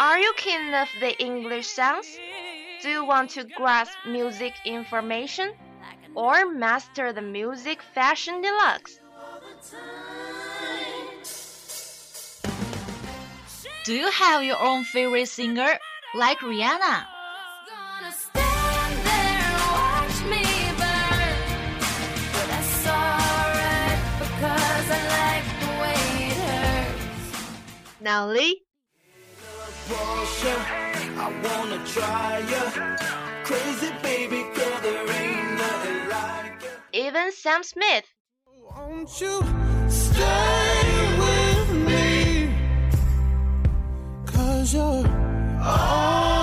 Are you keen of the English sounds? Do you want to grasp music information? Or master the music fashion deluxe? Do you have your own favorite singer, like Rihanna? Gonna stand there and watch me burn. But that's alright because I like the way it hurts. Now Lee, I wanna try ya. Crazy baby girl, there ain't nothing like ya. even Sam Smith. Won't you stay with me? Cause you're all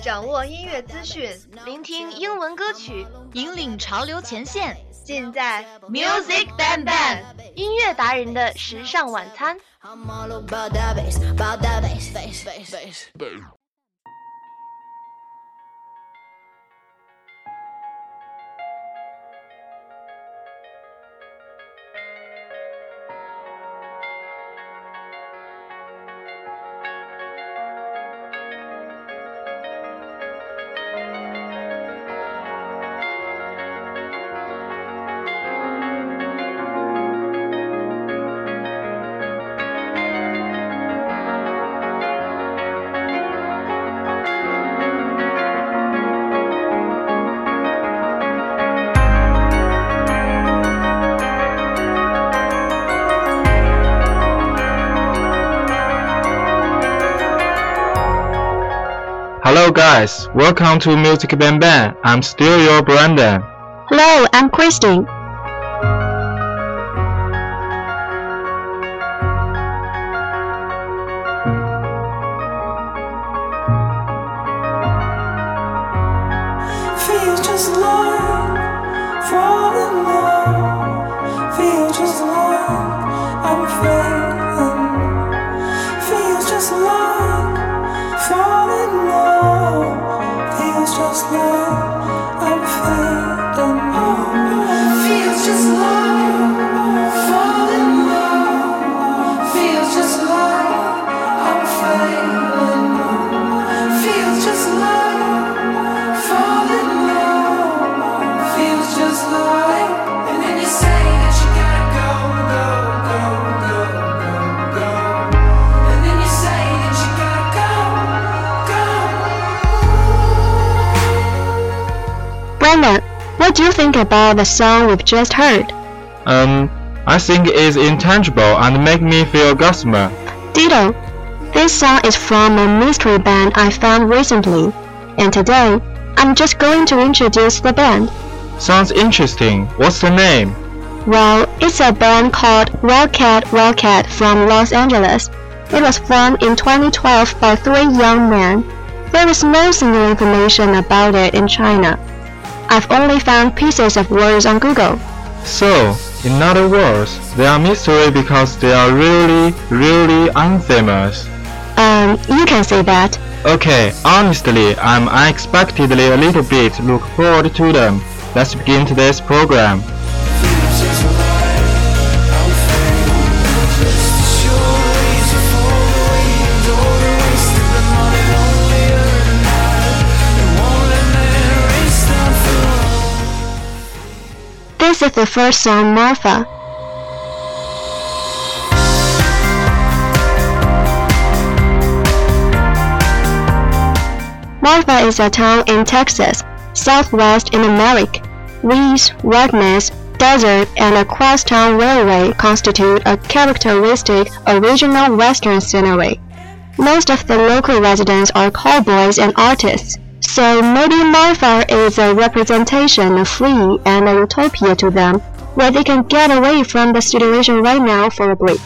掌握音乐资讯，聆听英文歌曲，引领潮流前线。尽在 Music Bang Bang 音乐达人的时尚晚餐。Hello guys, welcome to Music Bang Bang. I'm still your Brandon. Hello, I'm Christine. What do you think about the song we've just heard? Um, I think it's intangible and make me feel gossamer. Ditto. This song is from a mystery band I found recently, and today I'm just going to introduce the band. Sounds interesting. What's the name? Well, it's a band called Wildcat Wildcat from Los Angeles. It was formed in 2012 by three young men. There is no single information about it in China. I've only found pieces of words on Google. So, in other words, they are mystery because they are really, really unfamous. Um, you can say that. Okay, honestly, I'm unexpectedly a little bit look forward to them. Let's begin today's program. Is the first song, Martha. Marfa is a town in Texas, southwest in America. Weeds, redness, desert, and a crosstown railway constitute a characteristic original western scenery. Most of the local residents are cowboys and artists, so maybe Marfa is a representation of free and a utopia to them, where they can get away from the situation right now for a break.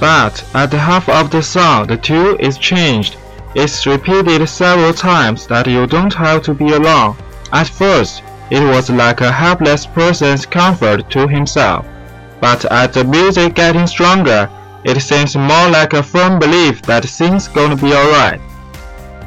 But at the half of the song, the tune is changed. It's repeated several times that you don't have to be alone. At first, it was like a helpless person's comfort to himself. But as the music getting stronger, it seems more like a firm belief that things gonna be alright.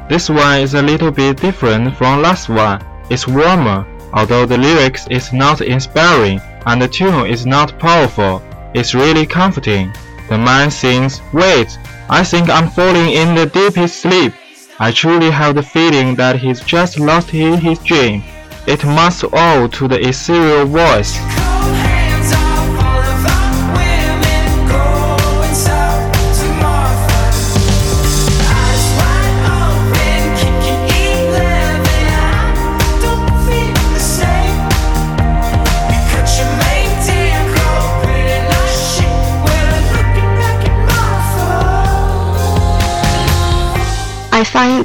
This one is a little bit different from last one. It's warmer, although the lyrics is not inspiring and the tune is not powerful. It's really comforting. The man sings, Wait, I think I'm falling in the deepest sleep. I truly have the feeling that he's just lost in his dream. It must owe to the ethereal voice.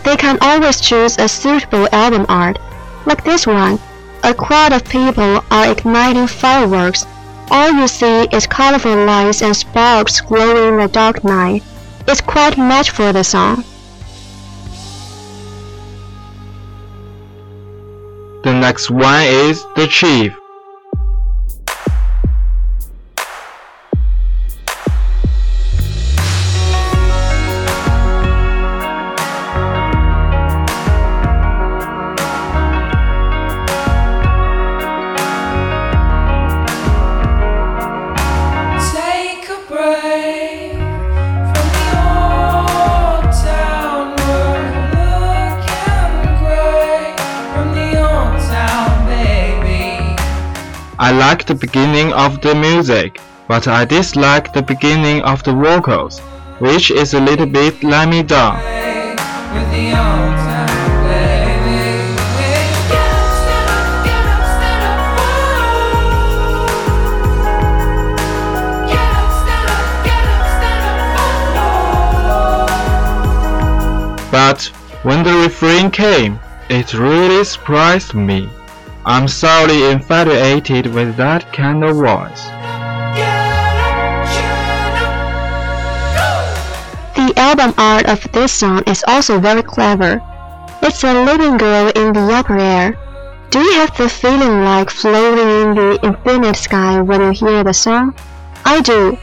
They can always choose a suitable album art. Like this one, a crowd of people are igniting fireworks. All you see is colorful lights and sparks glowing in the dark night. It's quite much for the song. The next one is The Chief. I like the beginning of the music, but I dislike the beginning of the vocals, which is a little bit let me down. But when the refrain came, it really surprised me. I'm sorely infatuated with that kind of voice. Get up, chin up, go. The album art of this song is also very clever. It's a living girl in the upper air. Do you have the feeling like floating in the infinite sky when you hear the song? I do.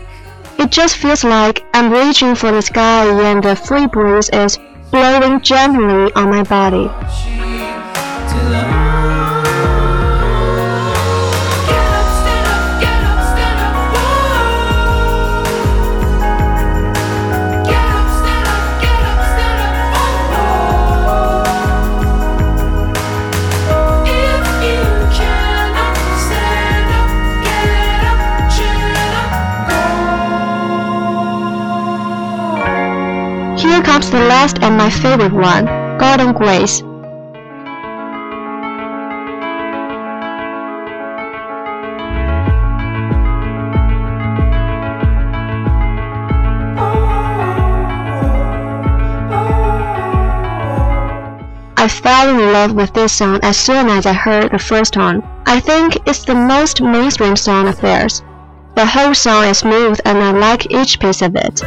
It just feels like I'm reaching for the sky and the free breeze is blowing gently on my body. Comes the last and my favorite one, Golden Grace. I fell in love with this song as soon as I heard the first one. I think it's the most mainstream song of theirs. The whole song is smooth and I like each piece of it.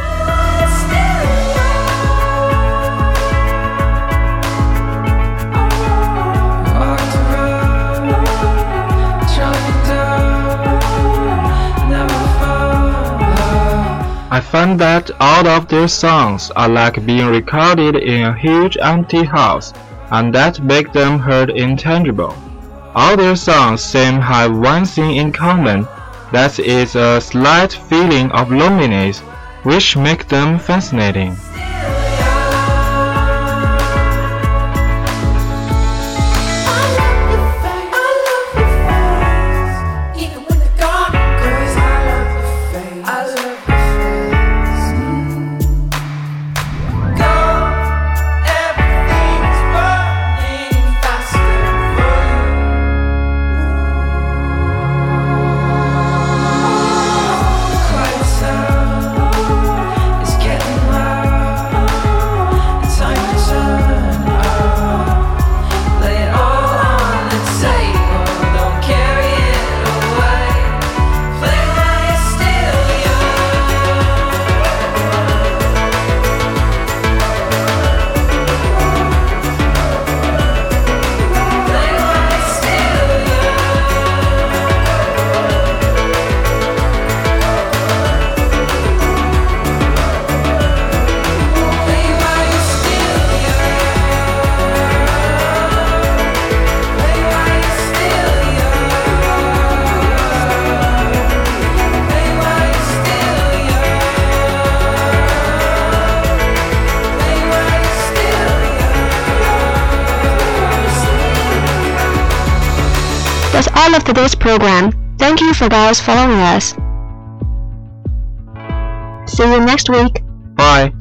Find that all of their songs are like being recorded in a huge empty house, and that make them heard intangible. All their songs seem have one thing in common, that is a slight feeling of loneliness, which make them fascinating. All of today's program. Thank you for guys following us. See you next week. Bye.